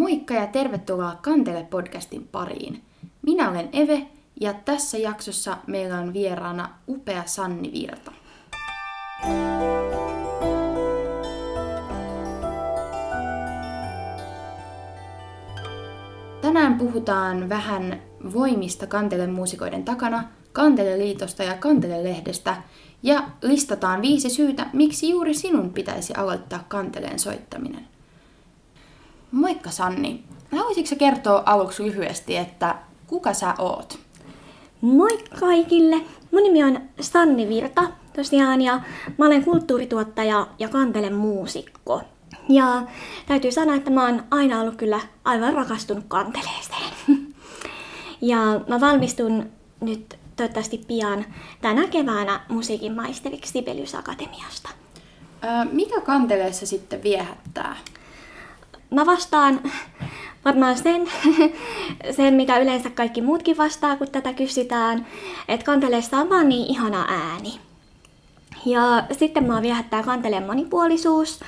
Moikka ja tervetuloa Kantele-podcastin pariin. Minä olen Eve ja tässä jaksossa meillä on vieraana upea Sanni Virta. Tänään puhutaan vähän voimista Kantelen muusikoiden takana, Kantele-liitosta ja Kantele-lehdestä ja listataan viisi syytä, miksi juuri sinun pitäisi aloittaa Kanteleen soittaminen. Moikka Sanni. Haluaisitko kertoa aluksi lyhyesti, että kuka sä oot? Moi kaikille! Mun nimi on Sanni Virta tosiaan ja mä olen kulttuurituottaja ja kantelen muusikko. Ja täytyy sanoa, että mä oon aina ollut kyllä aivan rakastunut kanteleeseen. ja mä valmistun nyt toivottavasti pian tänä keväänä musiikin maisteriksi Sibelius Akatemiasta. Mikä kanteleessa sitten viehättää? Mä vastaan varmaan sen, sen, mitä yleensä kaikki muutkin vastaa, kun tätä kysytään, että kanteleessa on vaan niin ihana ääni. Ja sitten mä viehättää kanteleen monipuolisuus,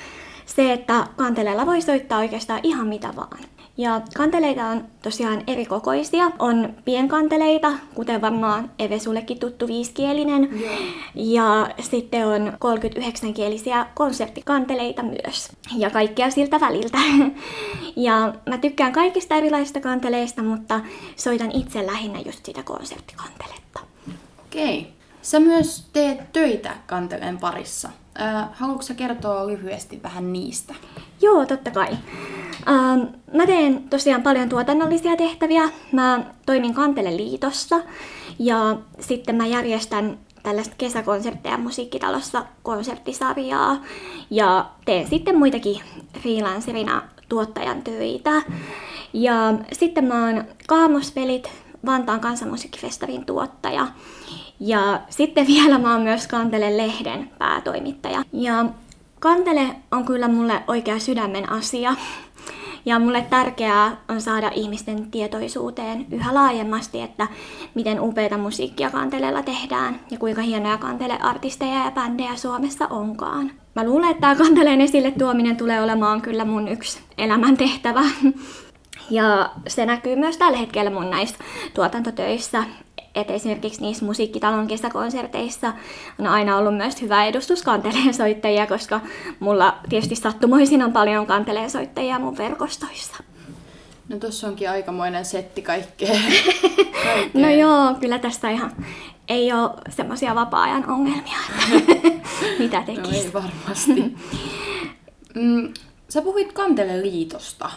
se, että kanteleella voi soittaa oikeastaan ihan mitä vaan. Ja kanteleita on tosiaan eri kokoisia. On pienkanteleita, kuten varmaan Eve sullekin tuttu viiskielinen. Yeah. Ja sitten on 39-kielisiä konserttikanteleita myös. Ja kaikkea siltä väliltä. ja mä tykkään kaikista erilaisista kanteleista, mutta soitan itse lähinnä just sitä konserttikanteletta. Okei. Okay. Sä myös teet töitä kanteleen parissa. Äh, haluatko sä kertoa lyhyesti vähän niistä? Joo, totta kai. Ähm, mä teen tosiaan paljon tuotannollisia tehtäviä. Mä toimin Kantele-liitossa ja sitten mä järjestän tällaista kesäkonsertteja musiikkitalossa konserttisarjaa ja teen sitten muitakin freelancerina tuottajan töitä. Ja sitten mä oon Kaamospelit, Vantaan kansanmusiikkifestarin tuottaja. Ja sitten vielä mä oon myös Kantele-lehden päätoimittaja. Ja Kantele on kyllä mulle oikea sydämen asia. Ja mulle tärkeää on saada ihmisten tietoisuuteen yhä laajemmasti, että miten upeita musiikkia kanteleella tehdään ja kuinka hienoja kanteleartisteja ja bändejä Suomessa onkaan. Mä luulen, että tämä kanteleen esille tuominen tulee olemaan kyllä mun yksi elämäntehtävä. Ja se näkyy myös tällä hetkellä mun näissä tuotantotöissä että esimerkiksi niissä musiikkitalon kesäkonserteissa on aina ollut myös hyvä edustus kanteleen soittajia, koska mulla tietysti sattumoisin on paljon kanteleen soittajia mun verkostoissa. No tossa onkin aikamoinen setti kaikkea. kaikkea. No joo, kyllä tästä ihan ei ole semmoisia vapaa-ajan ongelmia, mitä tekisi. No ei varmasti. Mm, sä puhuit Kantele-liitosta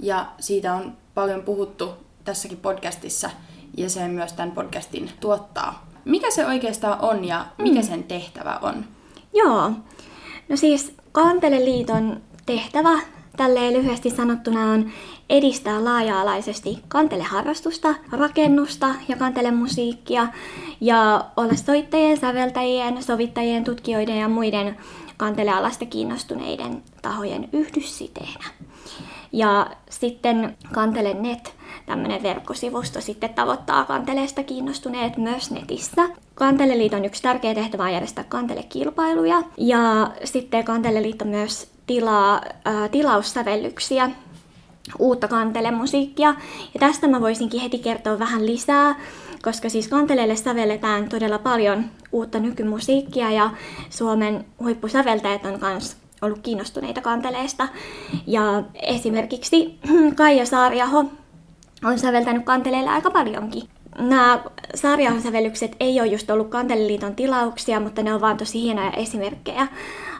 ja siitä on paljon puhuttu tässäkin podcastissa – ja se myös tämän podcastin tuottaa. Mikä se oikeastaan on ja mikä mm. sen tehtävä on? Joo, no siis Kanteleliiton tehtävä tälleen lyhyesti sanottuna on edistää laaja-alaisesti kanteleharrastusta, rakennusta ja kantelemusiikkia ja olla soittajien, säveltäjien, sovittajien, tutkijoiden ja muiden kantelealasta kiinnostuneiden tahojen yhdyssiteenä. Ja sitten Kantele.net, tämmöinen verkkosivusto, sitten tavoittaa kanteleesta kiinnostuneet myös netissä. Kanteleliiton yksi tärkeä tehtävä on järjestää kantelekilpailuja. Ja sitten Kanteleliitto myös tilaa ää, tilaussävellyksiä uutta kantelemusiikkia. Ja tästä mä voisinkin heti kertoa vähän lisää, koska siis kanteleelle sävelletään todella paljon uutta nykymusiikkia ja Suomen huippusäveltäjät on myös ollut kiinnostuneita kanteleista. Ja esimerkiksi Kaija Saariaho on säveltänyt kanteleilla aika paljonkin. Nämä Saariahon sävellykset ei ole just ollut Kanteliliiton tilauksia, mutta ne on vaan tosi hienoja esimerkkejä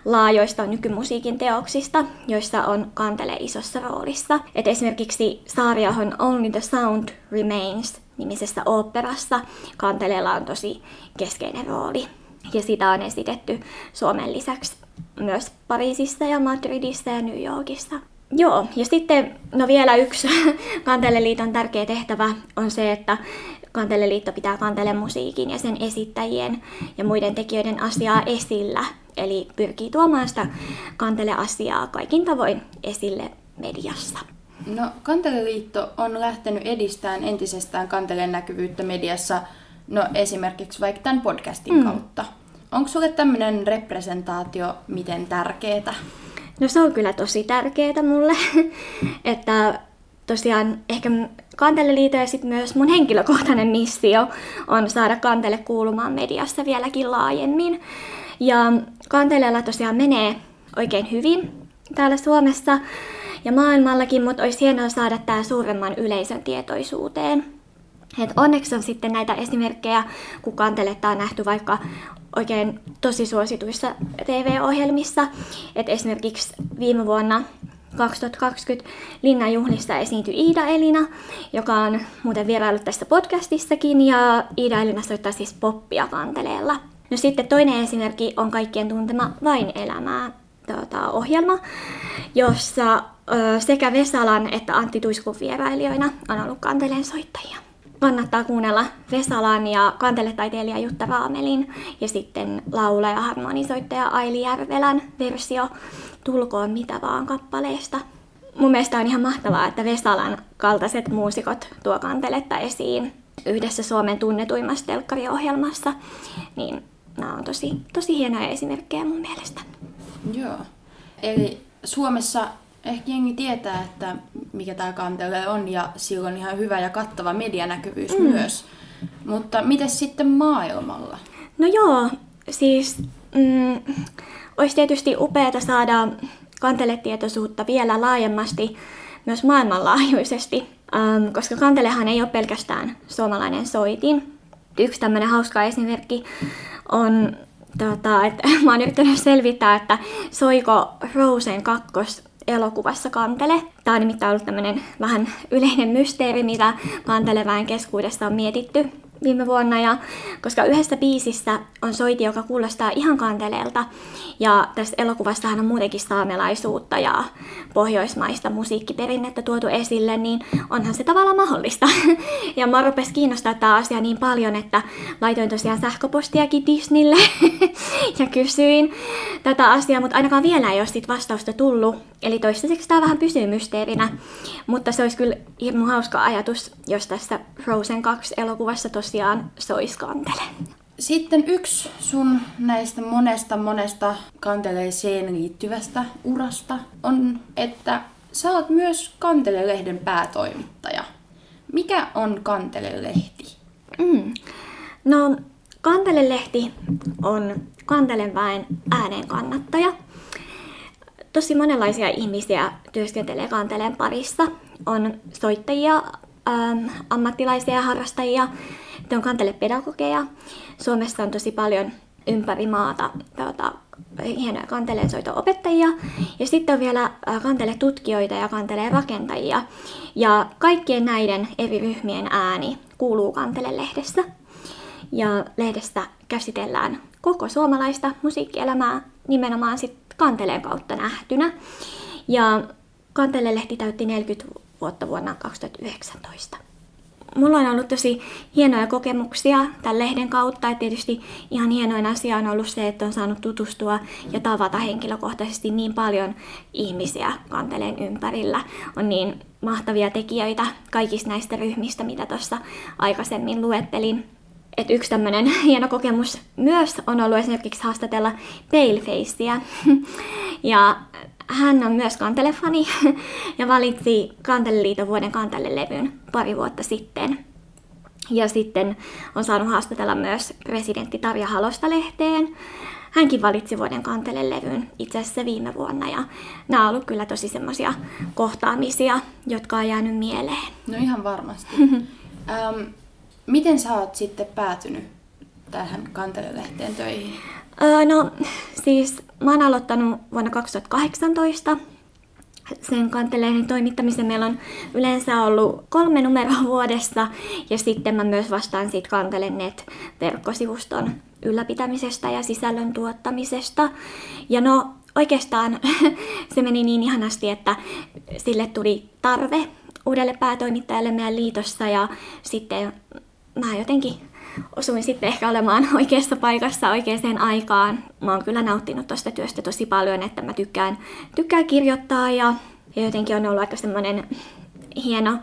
laajoista nykymusiikin teoksista, joissa on kantele isossa roolissa. Et esimerkiksi Saariahon Only the Sound Remains nimisessä oopperassa kanteleella on tosi keskeinen rooli. Ja sitä on esitetty Suomen lisäksi myös Pariisissa ja Madridissa ja New Yorkissa. Joo, ja sitten no vielä yksi Kanteleliiton tärkeä tehtävä on se, että Kanteleliitto pitää kantelemusiikin ja sen esittäjien ja muiden tekijöiden asiaa esillä. Eli pyrkii tuomaan sitä kanteleasiaa kaikin tavoin esille mediassa. No, Kanteleliitto on lähtenyt edistämään entisestään kanteleen näkyvyyttä mediassa, no esimerkiksi vaikka tämän podcastin mm. kautta. Onko sulle tämmöinen representaatio miten tärkeää? No se on kyllä tosi tärkeää mulle, että tosiaan ehkä Kanteleliito ja sitten myös mun henkilökohtainen missio on saada Kantele kuulumaan mediassa vieläkin laajemmin. Ja Kanteleella tosiaan menee oikein hyvin täällä Suomessa ja maailmallakin, mutta olisi hienoa saada tämä suuremman yleisön tietoisuuteen. Et onneksi on sitten näitä esimerkkejä, kun kanteletta on nähty vaikka oikein tosi suosituissa TV-ohjelmissa. Et esimerkiksi viime vuonna 2020 Linnanjuhlissa esiintyi Iida Elina, joka on muuten vierailut tässä podcastissakin, ja Iida Elina soittaa siis poppia kanteleella. No sitten toinen esimerkki on kaikkien tuntema Vain elämää tuota, ohjelma, jossa ö, sekä Vesalan että Antti Tuiskun vierailijoina on ollut kanteleen soittajia. Kannattaa kuunnella Vesalan ja kanteletaiteilija Jutta Raamelin ja sitten laulaja ja harmonisoittaja Aili Järvelän versio Tulkoon mitä vaan kappaleesta. Mun mielestä on ihan mahtavaa, että Vesalan kaltaiset muusikot tuo kanteletta esiin yhdessä Suomen tunnetuimmassa telkkariohjelmassa, niin nämä on tosi, tosi hienoja esimerkkejä mun mielestä. Joo. Eli Suomessa ehkä jengi tietää, että mikä tämä kantele on ja sillä on ihan hyvä ja kattava medianäkyvyys mm. myös. Mutta miten sitten maailmalla? No joo, siis mm, olisi tietysti upeaa saada kanteletietoisuutta vielä laajemmasti myös maailmanlaajuisesti, ähm, koska kantelehan ei ole pelkästään suomalainen soitin. Yksi tämmöinen hauska esimerkki on, tota, että mä oon yrittänyt selvittää, että soiko Frozen 2 elokuvassa kantele. Tämä on nimittäin ollut tämmöinen vähän yleinen mysteeri, mitä kanteleväen keskuudessa on mietitty viime vuonna, ja koska yhdessä biisissä on soiti, joka kuulostaa ihan kanteleelta, ja tässä elokuvassahan on muutenkin saamelaisuutta ja pohjoismaista musiikkiperinnettä tuotu esille, niin onhan se tavallaan mahdollista. ja mä rupesi kiinnostaa tämä asia niin paljon, että laitoin tosiaan sähköpostiakin Disneylle ja kysyin tätä asiaa, mutta ainakaan vielä ei ole sit vastausta tullut. Eli toistaiseksi tämä vähän pysyy mysteerinä, mutta se olisi kyllä hirmu hauska ajatus, jos tässä Frozen 2 elokuvassa tosiaan soisi kantele. Sitten yksi sun näistä monesta monesta kanteleeseen liittyvästä urasta on, että sä oot myös Kantelelehden päätoimittaja. Mikä on Kantelelehti? Mm. No, Kantelelehti on Kantelen väen äänen kannattaja. Tosi monenlaisia ihmisiä työskentelee Kanteleen parissa. On soittajia, ähm, ammattilaisia ja harrastajia, on kantelepedagogeja. Suomessa on tosi paljon ympäri maata tuota, hienoja kanteleensoito-opettajia. Ja sitten on vielä äh, kanteletutkijoita ja kantelerakentajia. Ja kaikkien näiden eri ryhmien ääni kuuluu Kantele-lehdessä. Ja lehdessä käsitellään koko suomalaista musiikkielämää nimenomaan sit kanteleen kautta nähtynä. Ja Kantele-lehti täytti 40 vuotta vuonna 2019 mulla on ollut tosi hienoja kokemuksia tämän lehden kautta. Et tietysti ihan hienoin asia on ollut se, että on saanut tutustua ja tavata henkilökohtaisesti niin paljon ihmisiä kanteleen ympärillä. On niin mahtavia tekijöitä kaikista näistä ryhmistä, mitä tuossa aikaisemmin luettelin. Et yksi tämmöinen hieno kokemus myös on ollut esimerkiksi haastatella Palefacea. ja hän on myös kantelefani ja valitsi Kanteleliiton vuoden kantelelevyn pari vuotta sitten. Ja sitten on saanut haastatella myös presidentti Tarja Halosta lehteen. Hänkin valitsi vuoden kantelelevyn itse asiassa viime vuonna ja nämä on ollut kyllä tosi semmoisia kohtaamisia, jotka on jäänyt mieleen. No ihan varmasti. ähm, miten sä oot sitten päätynyt tähän kantelelehteen töihin? Öö, no siis mä oon aloittanut vuonna 2018 sen kanteleen toimittamisen. Meillä on yleensä ollut kolme numeroa vuodessa ja sitten mä myös vastaan siitä kantelen net-verkkosivuston ylläpitämisestä ja sisällön tuottamisesta. Ja no oikeastaan se meni niin ihanasti, että sille tuli tarve uudelle päätoimittajalle meidän liitossa ja sitten mä jotenkin osuin sitten ehkä olemaan oikeassa paikassa oikeaan aikaan. Mä oon kyllä nauttinut tuosta työstä tosi paljon, että mä tykkään, tykkään kirjoittaa ja, ja jotenkin on ollut aika semmoinen hieno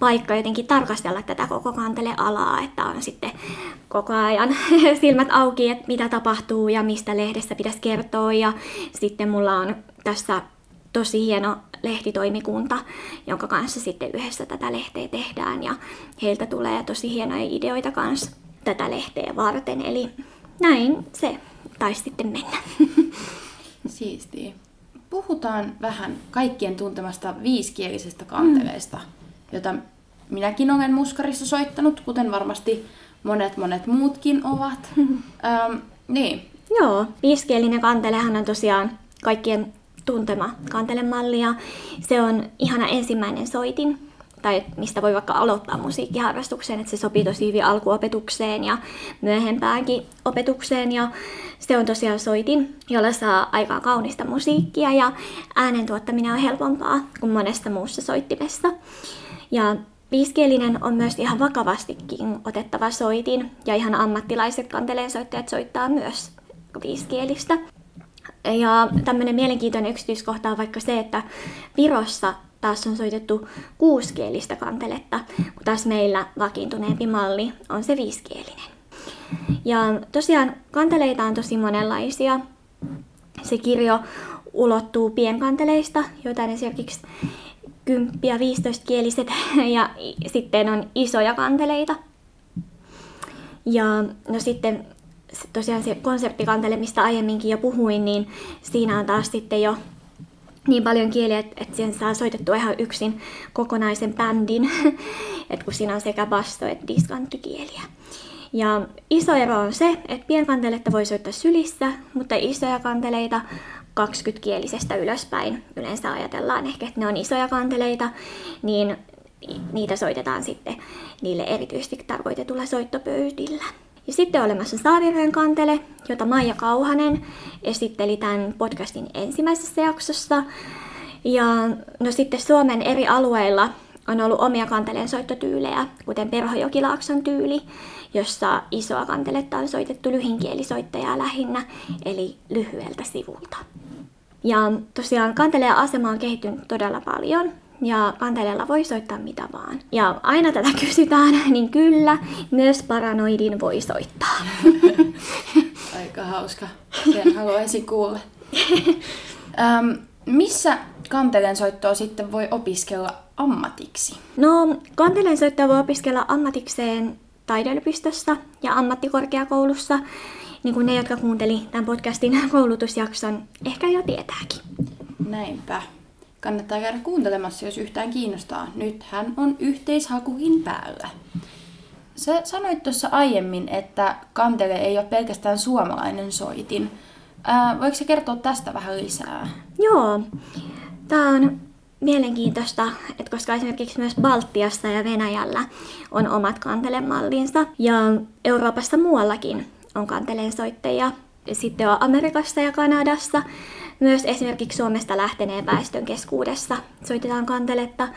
paikka jotenkin tarkastella tätä koko kantele-alaa, että on sitten koko ajan silmät auki, että mitä tapahtuu ja mistä lehdessä pitäisi kertoa. Ja sitten mulla on tässä tosi hieno lehtitoimikunta, jonka kanssa sitten yhdessä tätä lehteä tehdään ja heiltä tulee tosi hienoja ideoita kanssa tätä lehteä varten. Eli näin se taisi sitten mennä. Siistiä. Puhutaan vähän kaikkien tuntemasta viiskielisestä kanteleesta, mm. jota minäkin olen muskarissa soittanut, kuten varmasti monet monet muutkin ovat. ähm, niin. Joo, viiskielinen kantelehan on tosiaan kaikkien tuntema kantelemalli ja se on ihana ensimmäinen soitin, tai mistä voi vaikka aloittaa musiikkiharrastukseen, että se sopii tosi hyvin alkuopetukseen ja myöhempäänkin opetukseen. Ja se on tosiaan soitin, jolla saa aikaa kaunista musiikkia ja äänen tuottaminen on helpompaa kuin monessa muussa soittimessa. Ja viiskielinen on myös ihan vakavastikin otettava soitin ja ihan ammattilaiset kanteleensoittajat soittaa myös viiskielistä. Ja tämmöinen mielenkiintoinen yksityiskohta on vaikka se, että Virossa taas on soitettu kuuskielistä kanteletta, kun taas meillä vakiintuneempi malli on se viiskielinen. Ja tosiaan kanteleita on tosi monenlaisia. Se kirjo ulottuu pienkanteleista, joita esimerkiksi 10 ja 15 kieliset, ja sitten on isoja kanteleita. Ja no sitten tosiaan se konseptikantele, mistä aiemminkin jo puhuin, niin siinä on taas sitten jo niin paljon kieliä, että, että sen saa soitettua ihan yksin kokonaisen bändin, että kun siinä on sekä basto- että diskanttikieliä. Ja iso ero on se, että pienkanteletta voi soittaa sylissä, mutta isoja kanteleita 20-kielisestä ylöspäin yleensä ajatellaan ehkä, että ne on isoja kanteleita, niin niitä soitetaan sitten niille erityisesti tarkoitetulla soittopöytillä. Ja sitten on olemassa Saavireen kantele, jota Maija Kauhanen esitteli tämän podcastin ensimmäisessä jaksossa. Ja no sitten Suomen eri alueilla on ollut omia kanteleen soittotyylejä, kuten Perhojokilaakson tyyli, jossa isoa kanteletta on soitettu lyhinkielisoittajaa lähinnä, eli lyhyeltä sivulta. Ja tosiaan kanteleen asema on kehittynyt todella paljon, ja kanteleella voi soittaa mitä vaan. Ja aina tätä kysytään, niin kyllä, myös paranoidin voi soittaa. Aika hauska. Sen haluaisin kuulla. ähm, missä kanteleen soittoa sitten voi opiskella ammatiksi? No, kanteleen soittoa voi opiskella ammatikseen taideyliopistossa ja ammattikorkeakoulussa, niin kuin ne, jotka kuunteli tämän podcastin koulutusjakson, ehkä jo tietääkin. Näinpä. Kannattaa käydä kuuntelemassa, jos yhtään kiinnostaa. Nythän on yhteishakukin päällä. Sä sanoit tuossa aiemmin, että kantele ei ole pelkästään suomalainen soitin. Ää, voiko sä kertoa tästä vähän lisää? Joo. Tämä on mielenkiintoista, että koska esimerkiksi myös Baltiassa ja Venäjällä on omat kantelemallinsa ja Euroopassa muuallakin on kanteleen soittajia. Sitten on Amerikassa ja Kanadassa myös esimerkiksi Suomesta lähteneen väestön keskuudessa soitetaan kanteletta,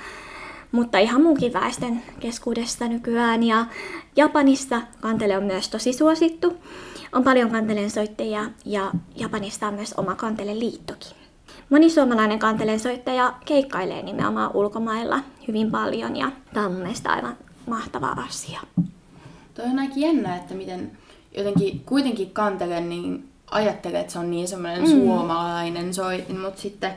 mutta ihan muunkin väestön keskuudessa nykyään. Ja Japanissa kantele on myös tosi suosittu. On paljon kanteleen soittajia ja Japanista on myös oma kanteleliittokin. Moni suomalainen kanteleen soittaja keikkailee nimenomaan ulkomailla hyvin paljon ja tämä on mun mielestä aivan mahtava asia. Toi on aika jännä, että miten jotenkin kuitenkin kantelen niin ajattelee, että se on niin semmoinen mm. suomalainen soitin, mutta sitten,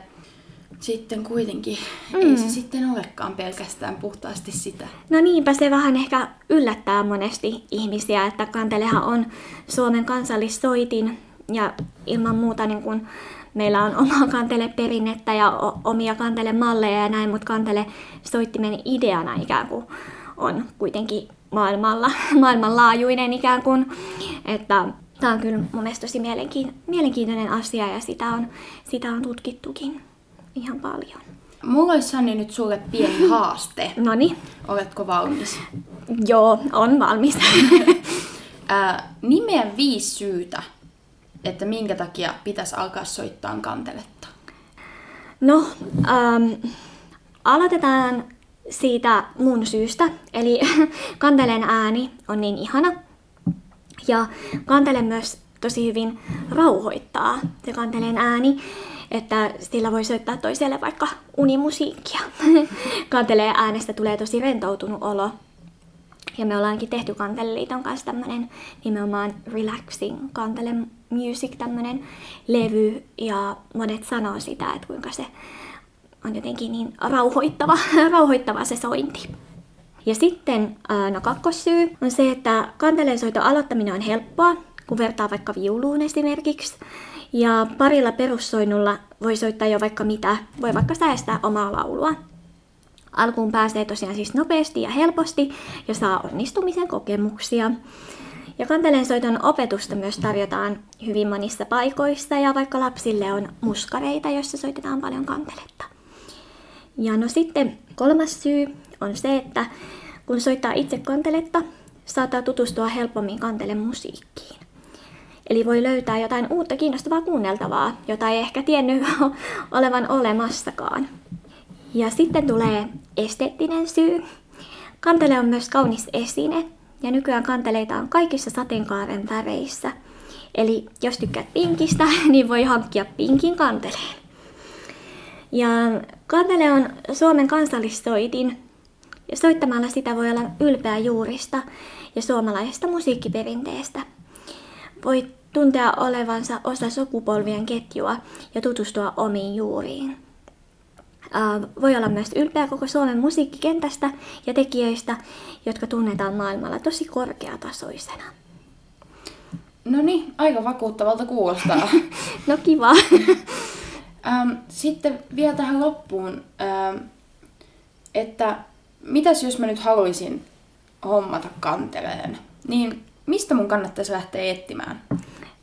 sitten kuitenkin mm. ei se sitten olekaan pelkästään puhtaasti sitä. No niinpä se vähän ehkä yllättää monesti ihmisiä, että kantelehan on Suomen kansallissoitin ja ilman muuta niin kun meillä on omaa kanteleperinnettä ja omia kantelemalleja ja näin, mutta kantele soittimen ideana ikään kuin on kuitenkin maailmalla, maailmanlaajuinen ikään kuin, että Tämä on kyllä mun mielestä tosi mielenkiintoinen asia ja sitä on, sitä on tutkittukin ihan paljon. Mulla olisi Sanni nyt sulle pieni haaste. Noni. Oletko valmis? Joo, on valmis. Ää, nimeä viisi syytä, että minkä takia pitäisi alkaa soittaa kanteletta. No, ähm, aloitetaan siitä mun syystä. Eli kanteleen ääni on niin ihana, ja kantele myös tosi hyvin rauhoittaa se kanteleen ääni, että sillä voi soittaa toiselle vaikka unimusiikkia. Kanteleen äänestä tulee tosi rentoutunut olo. Ja me ollaankin tehty Kanteleliiton kanssa tämmönen nimenomaan relaxing kantele music tämmönen levy. Ja monet sanoo sitä, että kuinka se on jotenkin niin rauhoittava, rauhoittava se sointi. Ja sitten no kakkossyy on se, että kanteleen soiton aloittaminen on helppoa, kun vertaa vaikka viuluun esimerkiksi. Ja parilla perussoinnulla voi soittaa jo vaikka mitä, voi vaikka säästää omaa laulua. Alkuun pääsee tosiaan siis nopeasti ja helposti ja saa onnistumisen kokemuksia. Ja kanteleensoiton opetusta myös tarjotaan hyvin monissa paikoissa ja vaikka lapsille on muskareita, joissa soitetaan paljon kanteletta. Ja no sitten kolmas syy on se, että kun soittaa itse kanteletta, saattaa tutustua helpommin kantelen musiikkiin. Eli voi löytää jotain uutta kiinnostavaa kuunneltavaa, jota ei ehkä tiennyt olevan olemassakaan. Ja sitten tulee esteettinen syy. Kantele on myös kaunis esine, ja nykyään kanteleita on kaikissa sateenkaaren väreissä. Eli jos tykkäät pinkistä, niin voi hankkia pinkin kanteleen. Ja kantele on Suomen kansallisoitin, ja soittamalla sitä voi olla ylpeä juurista ja suomalaisesta musiikkiperinteestä. Voi tuntea olevansa osa sukupolvien ketjua ja tutustua omiin juuriin. Voi olla myös ylpeä koko Suomen musiikkikentästä ja tekijöistä, jotka tunnetaan maailmalla tosi korkeatasoisena. No niin, aika vakuuttavalta kuulostaa. no kiva. Sitten vielä tähän loppuun, että mitäs jos mä nyt haluaisin hommata kanteleen, niin mistä mun kannattaisi lähteä etsimään?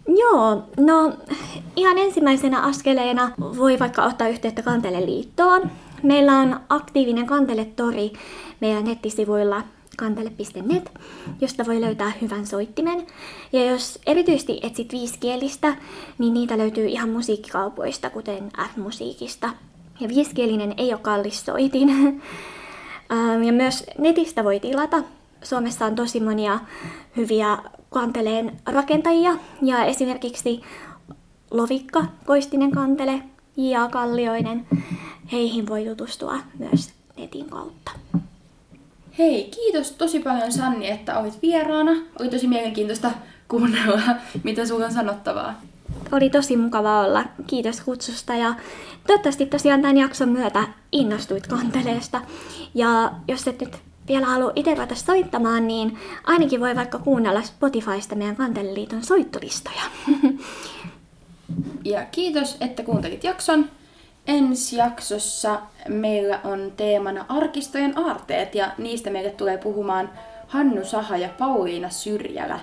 Joo, no ihan ensimmäisenä askeleena voi vaikka ottaa yhteyttä Kanteleliittoon. Meillä on aktiivinen kanteletori meidän nettisivuilla kantele.net, josta voi löytää hyvän soittimen. Ja jos erityisesti etsit viiskielistä, niin niitä löytyy ihan musiikkikaupoista, kuten F-musiikista. Ja viiskielinen ei ole kallis soitin. Ähm, ja myös netistä voi tilata. Suomessa on tosi monia hyviä kanteleen rakentajia ja esimerkiksi Lovikka, Koistinen kantele, J.A. Kallioinen. Heihin voi tutustua myös netin kautta. Hei, kiitos tosi paljon Sanni, että olit vieraana. Oli tosi mielenkiintoista kuunnella, mitä sulla on sanottavaa. Oli tosi mukava olla. Kiitos kutsusta ja toivottavasti tosiaan tämän jakson myötä innostuit kanteleesta. Ja jos et nyt vielä halua itse ruveta soittamaan, niin ainakin voi vaikka kuunnella Spotifysta meidän Kanteliliiton soittolistoja. Ja kiitos, että kuuntelit jakson. Ensi jaksossa meillä on teemana arkistojen aarteet ja niistä meille tulee puhumaan Hannu Saha ja Pauliina Syrjälä.